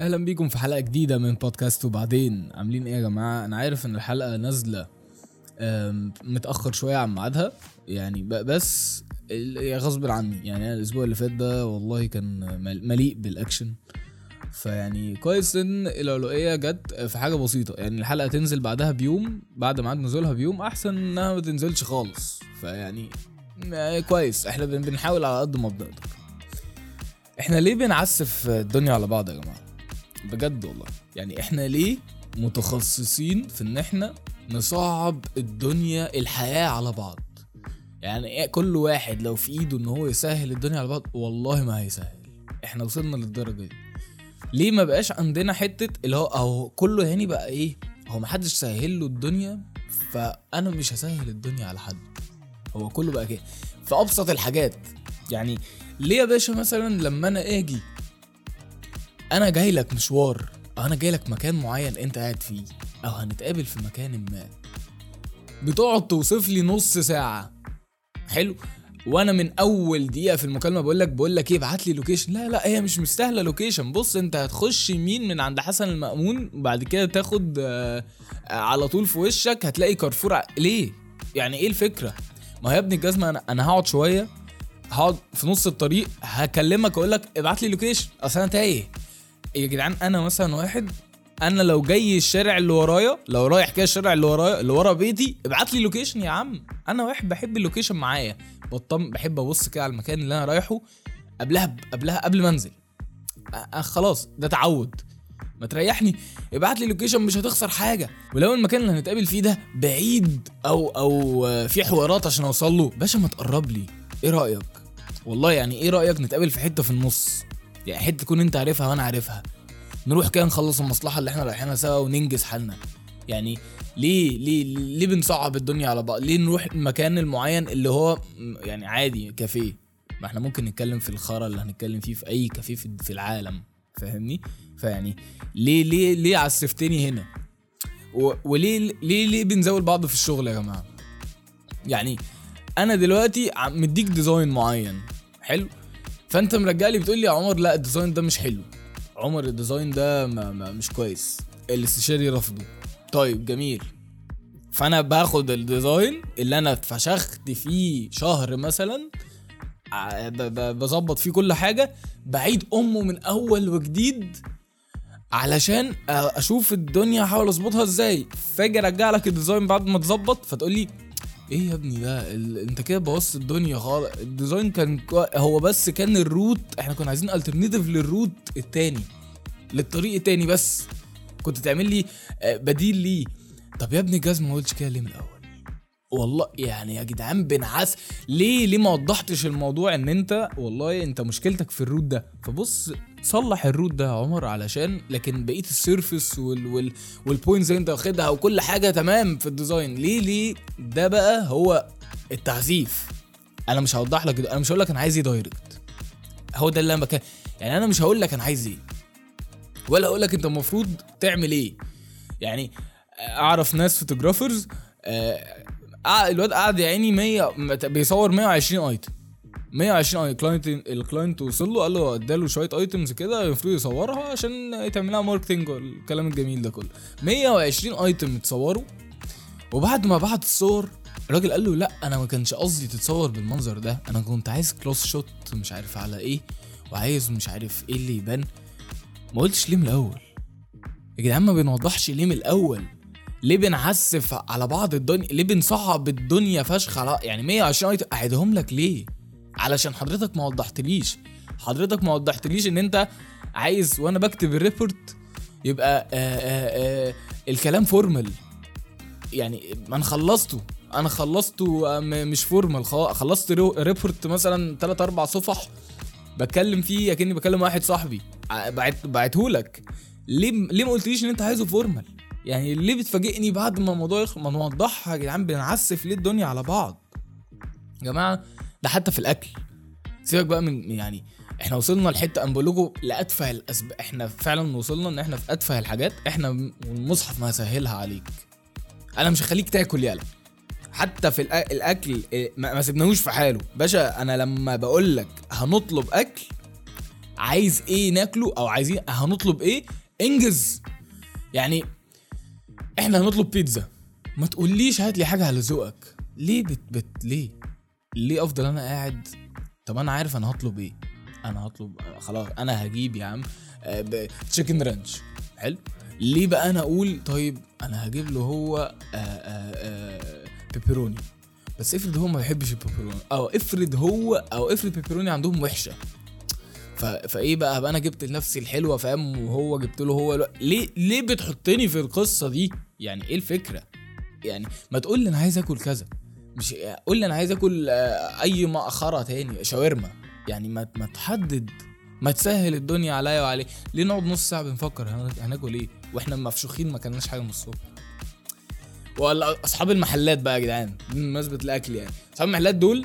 أهلا بيكم في حلقة جديدة من بودكاست. وبعدين عاملين إيه يا جماعة؟ أنا عارف إن الحلقة نازلة متأخر شوية عن ميعادها. يعني بس غصب عني. يعني أنا الأسبوع اللي فات ده والله كان مل- مليء بالأكشن. فيعني كويس إن العلوية جت في حاجة بسيطة. يعني الحلقة تنزل بعدها بيوم بعد ميعاد نزولها بيوم أحسن إنها ما تنزلش خالص. فيعني يعني كويس. إحنا بن- بنحاول على قد ما بنقدر إحنا ليه بنعسف الدنيا على بعض يا جماعة؟ بجد والله. يعني إحنا ليه متخصصين في إن إحنا نصعب الدنيا الحياة على بعض؟ يعني إيه كل واحد لو في إيده إن هو يسهل الدنيا على بعض والله ما هيسهل. إحنا وصلنا للدرجة دي. ليه ما بقاش عندنا حتة اللي هو أهو كله يعني بقى إيه هو محدش سهل له الدنيا فأنا مش هسهل الدنيا على حد. هو كله بقى كده. في ابسط الحاجات. يعني ليه يا باشا مثلا لما أنا آجي أنا جاي لك مشوار أو أنا جاي لك مكان معين أنت قاعد فيه أو هنتقابل في مكان ما. بتقعد توصف لي نص ساعة. حلو؟ وأنا من أول دقيقة في المكالمة بقول لك بقول لك إيه ابعت لي location لا لا هي مش مستاهلة location بص أنت هتخش يمين من عند حسن المأمون وبعد كده تاخد آه، على طول في وشك هتلاقي كارفور ع- ليه؟ يعني إيه الفكرة؟ ما هو يا ابن الجزمة أنا أنا هقعد شوية هقعد في نص الطريق هكلمك أقول لك ابعت لي location أصل أنا تايه. يا جدعان أنا مثلا واحد أنا لو جاي الشارع اللي ورايا لو رايح كده الشارع اللي ورايا اللي ورا بيتي ابعت لي location يا عم. أنا واحد بحب ال location معايا. بطمن بحب أبص كده على المكان اللي أنا رايحه. قبلها قبلها قبل ما أنزل. أ- أ- خلاص ده تعود. ما تريحني. ابعت لي لوكيشن مش هتخسر حاجة. ولو المكان اللي هنتقابل فيه ده بعيد أو أو في حوارات عشان أوصل له. باشا ما تقرب لي. إيه رأيك؟ والله يعني إيه رأيك نتقابل في حتة في النص؟ يعني حتة تكون أنت عارفها وأنا عارفها. نروح كده نخلص المصلحة اللي إحنا رايحينها سوا وننجز حالنا. يعني ليه ليه ليه بنصعب الدنيا على بعض؟ ليه نروح المكان المعين اللي هو يعني عادي كافيه؟ ما إحنا ممكن نتكلم في الخرا اللي هنتكلم فيه في أي كافيه في العالم فاهمني؟ فيعني ليه ليه ليه عسفتني هنا؟ وليه ليه ليه بنزود بعض في الشغل يا جماعة؟ يعني أنا دلوقتي مديك design معين حلو؟ فانت مرجع لي بتقول لي يا عمر لا ال design ده مش حلو. عمر ال design ده ما ما مش كويس. الاستشاري رفضه. طيب جميل. فأنا باخد ال design اللي أنا اتفشخت فيه شهر مثلا بظبط فيه كل حاجة بعيد أمه من أول وجديد علشان أشوف الدنيا احاول أظبطها إزاي. فأجي أرجع لك ال design بعد ما تظبط فتقول لي إيه يا ابني ده؟ ال... انت كده بوظت الدنيا خالص. ال design كان كو... هو بس كان ال route إحنا كنا عايزين alternative لل route التاني للطريق التاني بس. كنت تعمل لي آه، بديل ليه. طب يا ابن الجزمة ما قلتش كده ليه من الأول؟ والله يعني يا جدعان بنعسف. ليه؟ ليه ما وضحتش الموضوع إن أنت والله أنت مشكلتك في ال route ده؟ فبص صلح ال route ده يا عمر علشان لكن بقية ال service وال وال وال points اللي انت واخدها وكل حاجة تمام في ال design. ليه؟ ليه؟ ده بقى هو التعسيف. أنا مش هوضح لك أنا مش هقول لك أنا عايز إيه direct هو ده اللي أنا بكلم يعني أنا مش هقول لك أنا عايز إيه ولا أقول لك أنت المفروض تعمل إيه. يعني أعرف ناس photographers الواد قاعد يا عيني 100 مت- بيصور 120 item 120 item ال client ال client وصل له قال له اداله شوية items كده المفروض يصورها عشان يتعمل لها marketing والكلام الجميل ده كله. 120 item اتصوروا. وبعد ما بعت الصور الراجل قال له لا أنا ما كانش قصدي تتصور بالمنظر ده أنا كنت عايز close shot مش عارف على إيه وعايز مش عارف إيه اللي يبان. ما قلتش ليه من الأول؟ يا جدعان ما بنوضحش ليه من الأول؟ ليه بنعسف على بعض الدنيا؟ ليه بنصعب الدنيا فشخ على يعني 120 item أعيدهم لك ليه؟ علشان حضرتك ما وضحتليش. حضرتك ما وضحتليش إن أنت عايز وأنا بكتب ال report يبقى آآ آآ الكلام formal يعني ما أنا خلصته. أنا خلصته مش formal خلصت report مثلا 3 4 صفح بتكلم فيه أكني بكلم واحد صاحبي. بعتهولك. ليه ليه ما قلتليش إن أنت عايزه formal يعني ليه بتفاجئني بعد ما الموضوع ما نوضحها يا جدعان بنعسف ليه الدنيا على بعض؟ يا جماعة ده حتى في الأكل. سيبك بقى من يعني إحنا وصلنا لحتة لكم لأتفه الاسباب إحنا فعلا وصلنا إن إحنا في أتفه الحاجات إحنا المصحف ما هسهلها عليك. أنا مش هخليك تاكل يالا. حتى في الأكل إيه، ما ما سيبناهوش في حاله. باشا أنا لما بقول لك هنطلب أكل عايز إيه ناكله أو عايزين هنطلب إيه؟ إنجز. يعني إحنا هنطلب بيتزا. ما تقوليش هات لي حاجة على ذوقك. ليه بت بت ليه؟ ليه أفضل أنا قاعد؟ طب أنا عارف أنا هطلب إيه. أنا هطلب خلاص أنا هجيب يا عم chicken ranch حلو. ليه بقى أنا أقول طيب أنا هجيب له هو آه، آه، آه، pepperoni بس افرض هو ما بيحبش ال pepperoni أو افرض هو أو افرض pepperoni عندهم وحشة. ف... فإيه بقى؟ هبقى أنا جبت لنفسي الحلوة فاهم؟ وهو جبت له هو. ليه ليه بتحطني في القصة دي؟ يعني إيه الفكرة؟ يعني ما تقول لي أنا عايز آكل كذا. مش قول لي أنا عايز آكل آه، أي مأخرة تاني شاورما. يعني ما ما تحدد ما تسهل الدنيا عليا وعليه ليه نقعد نص ساعة بنفكر؟ هن- هناكل إيه؟ وإحنا مفشوخين ما كلناش حاجة من الصبح. ولا أصحاب المحلات بقى يا جدعان بمناسبة الأكل يعني. أصحاب المحلات دول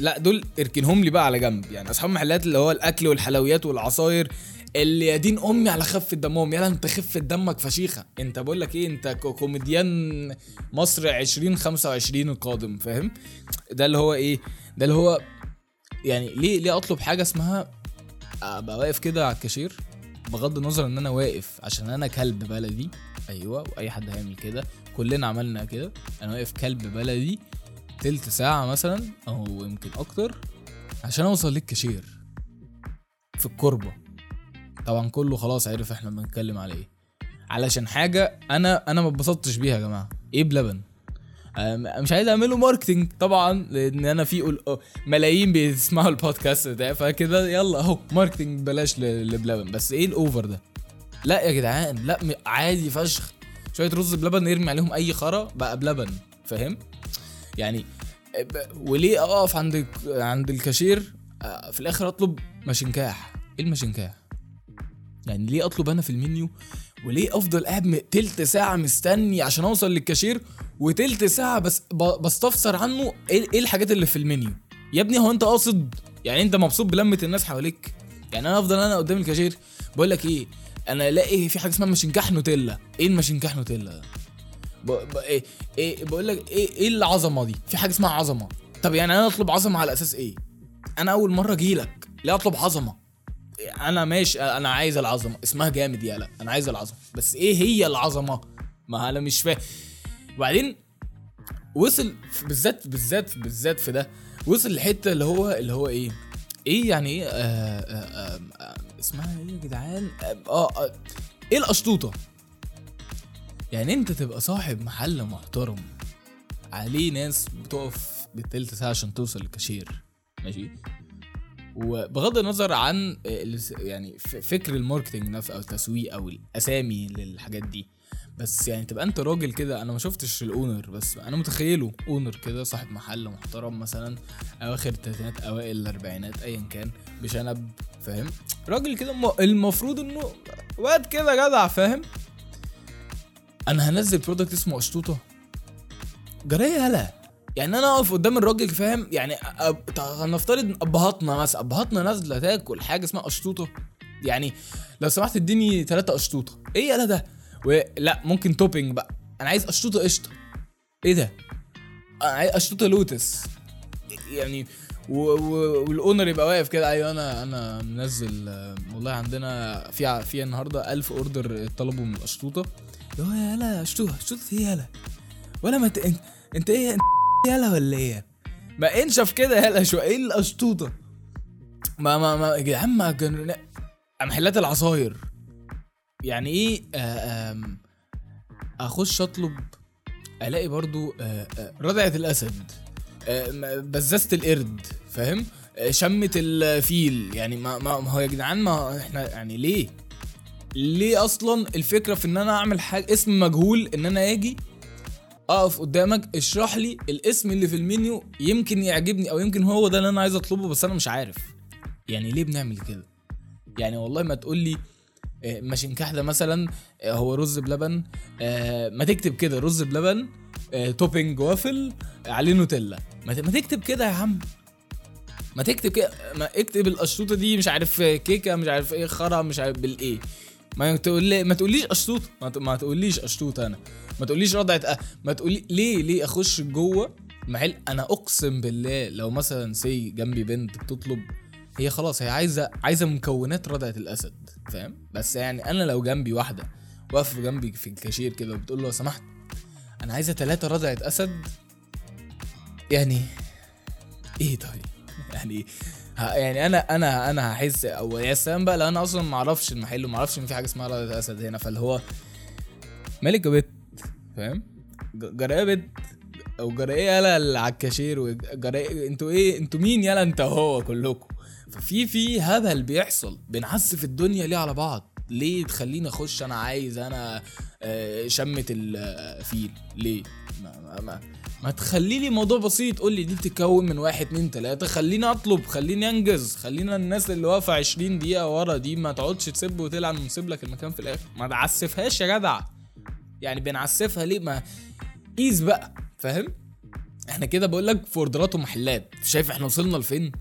لا دول اركنهم لي بقى على جنب. يعني أصحاب المحلات اللي هو الأكل والحلويات والعصاير اللي يا دين أمي على خفه دمهم يلا أنت خفه دمك فشيخة. أنت بقول لك إيه؟ أنت كو- كوميديان مصر 2025 القادم فاهم؟ ده اللي هو إيه؟ ده اللي هو يعني ليه ليه أطلب حاجة اسمها أبقى واقف كده على الكاشير؟ بغض النظر إن أنا واقف عشان أنا كلب بلدي. أيوه وأي حد هيعمل كده. كلنا عملنا كده. أنا واقف كلب بلدي تلت ساعة مثلا أو يمكن أكتر عشان أوصل للكاشير في الكربة طبعا كله خلاص عرف إحنا بنتكلم على إيه. علشان حاجة أنا أنا ما اتبسطتش بيها يا جماعة. إيه بلبن؟ مش عايز أعمله marketing طبعا لأن أنا في ملايين بيسمعوا البودكاست ده فكده يلا أهو marketing ببلاش لبلبن. بس إيه ال over ده؟ لا يا جدعان لا عادي فشخ. شوية رز بلبن نرمي عليهم أي خرا بقى بلبن فاهم؟ يعني وليه أقف عند عند الكاشير؟ في الآخر أطلب مشنكاح إيه المشنكاح يعني ليه أطلب أنا في المنيو؟ وليه أفضل قاعد تلت ساعة مستني عشان أوصل للكاشير وتلت ساعة بس بستفسر عنه إيه إيه الحاجات اللي في المنيو؟ يا ابني هو أنت قاصد؟ يعني أنت مبسوط بلمة الناس حواليك؟ يعني أنا أفضل أنا قدام الكاشير. بقول لك إيه أنا ألاقي في حاجة اسمها مشنكاح نوتيلا. إيه المشنكاح نوتيلا ده؟ ب... ب... إيه إيه بقول لك إيه إيه العظمة دي؟ في حاجة اسمها عظمة. طب يعني أنا أطلب عظمة على أساس إيه؟ أنا أول مرة أجيلك. ليه أطلب عظمة؟ أنا ماشي أنا عايز العظمة. اسمها جامد يا لا أنا عايز العظمة. بس إيه هي العظمة؟ ما أنا مش فاهم وبعدين وصل بالذات بالذات بالذات في ده وصل لحتة اللي هو اللي هو إيه؟ إيه يعني إيه؟ آه آه آه آه اسمها إيه يا جدعان؟ آه, آه إيه القشطوطه يعني انت تبقى صاحب محل محترم عليه ناس بتقف بالتلت ساعة عشان توصل للكاشير. ماشي؟ وبغض النظر عن ال- يعني فكر ال marketing نفسه أو التسويق أو الأسامي للحاجات دي. بس يعني تبقى أنت راجل كده أنا ما شفتش ال owner بس أنا متخيله owner كده صاحب محل محترم مثلا أواخر التلاتينات أوائل الأربعينات ايا كان بشنب فاهم؟ راجل كده المفروض إنه واد كده جدع فاهم؟ أنا هنزل product اسمه قشطوطه جرى إيه يالا يعني أنا أقف قدام الراجل فاهم؟ يعني أب... أبهاتنا مثلا أبهاتنا نازلة تاكل حاجة اسمها قشطوطه يعني لو سمحت اديني ثلاثة قشطوطه إيه يالا ده؟ ولا ممكن topping بقى. أنا عايز قشطوطه قشطة. إيه ده؟ أنا عايز قشطوطه لوتس. يعني و... و... وال owner يبقى واقف كده. أيوه أنا أنا منزل والله عندنا في في النهارده 1000 order طلبوا من القشطوطه يا يالا قشطوطه قشطوطه إيه يالا؟ ولا ما ت... انت, أنت إيه؟ انت يالا ولا إيه؟ ما انشف كده يالا شوية. إيه القشطوطه ما ما ما يا جدعان ما. محلات العصاير. يعني إيه آه، أخش أطلب ألاقي برضو آه، آه، رضعة الأسد بزازة القرد فاهم؟ شمة الفيل. يعني ما ما هو يا جدعان ما إحنا يعني ليه؟ ليه أصلا الفكرة في إن أنا أعمل حاجة اسم مجهول إن أنا آجي اقف قدامك اشرح لي الاسم اللي في المنيو يمكن يعجبني أو يمكن هو ده اللي أنا عايز اطلبه بس أنا مش عارف. يعني ليه بنعمل كده؟ يعني والله ما تقول لي آه، مشنكاح ده مثلا آه، هو رز بلبن آه، ما تكتب كده رز بلبن topping waffle عليه نوتيلا. ما تكتب كده يا عم. ما تكتب كده ما تكتب القشطوطة دي مش عارف كيكة مش عارف إيه خرا مش عارف بالإيه. ما تقول لي ما تقوليش قشطوطه ما, ت- ما تقوليش قشطوطه أنا. ما تقوليش رضعة أه. ما تقولي ليه ليه أخش جوه محل؟ أنا أقسم بالله لو مثلا سي جنبي بنت بتطلب هي خلاص هي عايزه عايزة مكونات رضعة الأسد فاهم؟ بس يعني أنا لو جنبي واحدة واقفة جنبي في الكاشير كده وبتقول له لو سمحت أنا عايزة ثلاثة رضعة أسد يعني إيه طيب؟ يعني يعني أنا أنا أنا هحس أو يا سلام بقى لو أنا أصلا ما أعرفش المحل وما أعرفش إن في حاجة اسمها رضعة أسد هنا فاللي هو مالك يا بت فاهم جرى إيه يا بت أو جرى إيه يالا على الكاشير وجرى إيه أنتوا إيه؟ أنتوا مين يالا؟ أنت هو كلكم. ففي في هبل بيحصل بنعسف الدنيا ليه على بعض؟ ليه تخليني أخش أنا عايز أنا آه، شمة الفيل ليه؟ ما, ما, ما, ما تخلي لي موضوع بسيط. قول لي دي بتتكون من واحد اتنين تلاتة. خليني أطلب خليني أنجز خلينا الناس اللي واقفة 20 دقيقة ورا دي ما تقعدش تسب وتلعن ونسيب لك المكان في الآخر. ما تعسفهاش يا جدع. يعني بنعسفها ليه؟ ما قيس بقى فاهم؟ إحنا كده بقول لك في أوردرات ومحلات. شايف إحنا وصلنا لفين؟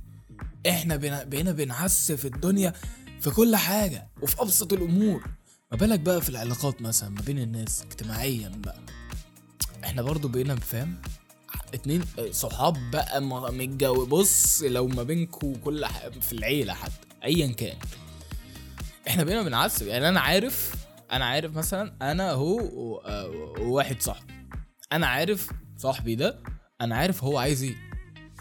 إحنا بقينا بنعسف الدنيا. في كل حاجة وفي أبسط الأمور. ما بالك بقى في العلاقات مثلا ما بين الناس اجتماعيا بقى؟ إحنا برضو بقينا فاهم؟ اتنين صحاب بقى متجوز. بص لو ما بينكوا كل. في العيلة حتى ايا كان. إحنا بقينا بنعسف يعني أنا عارف أنا عارف مثلا أنا هو وواحد صاحبي. أنا عارف صاحبي ده أنا عارف هو عايز إيه.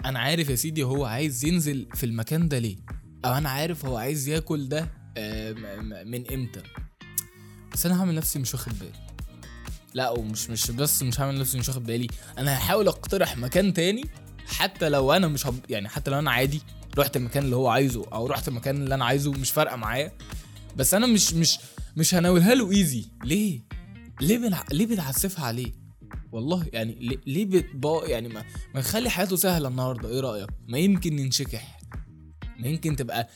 أنا عارف يا سيدي هو عايز ينزل في المكان ده ليه. أو أنا عارف هو عايز ياكل ده آه، من إمتى. بس أنا هعمل نفسي مش واخد بالي. لا ومش مش بس مش هعمل نفسي مش واخد بالي أنا هحاول أقترح مكان تاني حتى لو أنا مش هب... يعني حتى لو أنا عادي رحت المكان اللي هو عايزه أو رحت المكان اللي أنا عايزه مش فارقة معايا. بس أنا مش مش مش هناولها له ايزي ليه؟ ليه بنع... ليه بتعسفها عليه؟ والله يعني ليه, بتبا يعني ما ما نخلي حياته سهلة النهارده؟ إيه رأيك؟ ما يمكن ننشكح ما يمكن تبقى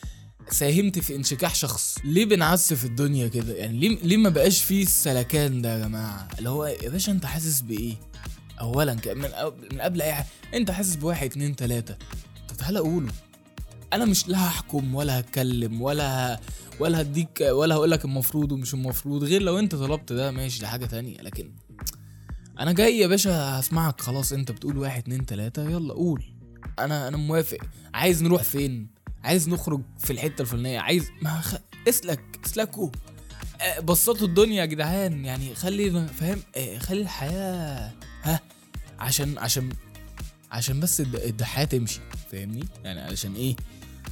ساهمت في انشكاح شخص. ليه بنعسف الدنيا كده؟ يعني ليه ليه ما بقاش فيه السلكان ده يا جماعة؟ اللي هو يا باشا انت حاسس بإيه؟ اولا من قبل أي حاجة. انت حاسس بواحد اتنين تلاتة. طب تعالى قوله. أنا مش لا هحكم ولا هتكلم ولا ه... ولا هديك ولا هقول لك المفروض ومش المفروض غير لو انت طلبت ده. ماشي ده حاجة تانية. لكن أنا جاي يا باشا هسمعك. خلاص انت بتقول واحد اتنين تلاتة. يلا قول. أنا أنا موافق. عايز نروح فين؟ عايز نخرج في الحتة الفلانية عايز ما خ... اسلك اسلكوا. آه، بسطوا الدنيا يا جدعان يعني خلي فاهم؟ آه، خلي الحياة ها؟ عشان عشان عشان بس الحياة تمشي فاهمني؟ يعني علشان إيه؟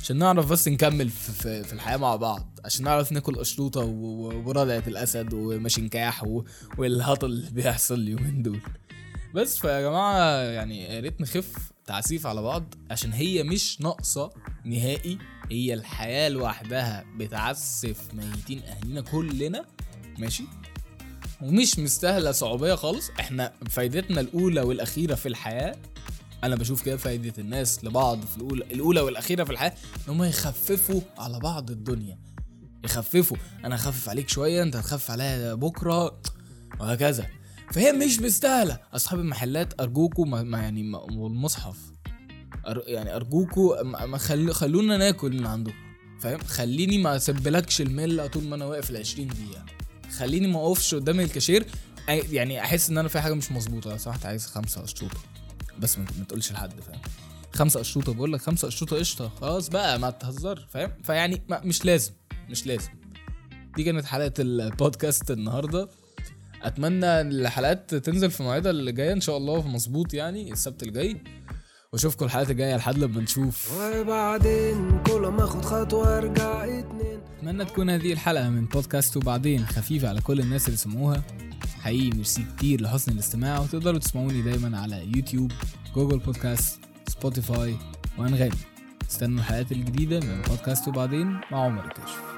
عشان نعرف بس نكمل في, في, في الحياة مع بعض عشان نعرف ناكل قشطوطة و- و- وردعه الأسد ومشنكاح والهطل اللي بيحصل اليومين دول. بس فيا جماعة يعني يا ريت نخف تعسيف على بعض عشان هي مش ناقصة نهائي. هي الحياة لوحدها بتعسف ميتين اهلنا كلنا. ماشي؟ ومش مستاهلة صعوبية خالص. إحنا فايدتنا الأولى والأخيرة في الحياة. أنا بشوف كده فايدة الناس لبعض في الأولى الأولى والأخيرة في الحياة إن هم يخففوا على بعض الدنيا. يخففوا. أنا هخفف عليك شوية أنت هتخفف عليا بكرة وهكذا. فهي مش مستاهلة. أصحاب المحلات أرجوكم ما يعني والمصحف. يعني أرجوكوا خل... خلونا ناكل من عندكم فاهم؟ خليني ما أسبلكش المله طول ما أنا واقف ال 20 دقيقة. خليني ما أقفش قدام الكاشير يعني أحس إن أنا في حاجة مش مظبوطة. لو سمحت عايز خمسة أشطوطة بس ما تقولش لحد فاهم؟ خمسة أشطوطة بقول لك خمسة أشطوطة قشطة خلاص بقى ما تهزر فاهم؟ فيعني مش لازم مش لازم. دي كانت حلقة البودكاست النهارده. أتمنى الحلقات تنزل في مواعيدها اللي جاية إن شاء الله مظبوط يعني السبت الجاي. واشوفكم الحلقات الجاية لحد لما نشوف وبعدين كل ما اخد خطوة ارجع اتنين. أتمنى تكون هذه الحلقة من بودكاست وبعدين خفيفة على كل الناس اللي سمعوها. حقيقي ميرسي كتير لحسن الاستماع وتقدروا تسمعوني دايما على يوتيوب جوجل بودكاست سبوتيفاي وأنغامي. استنوا الحلقات الجديدة من بودكاست وبعدين مع عمر الكشف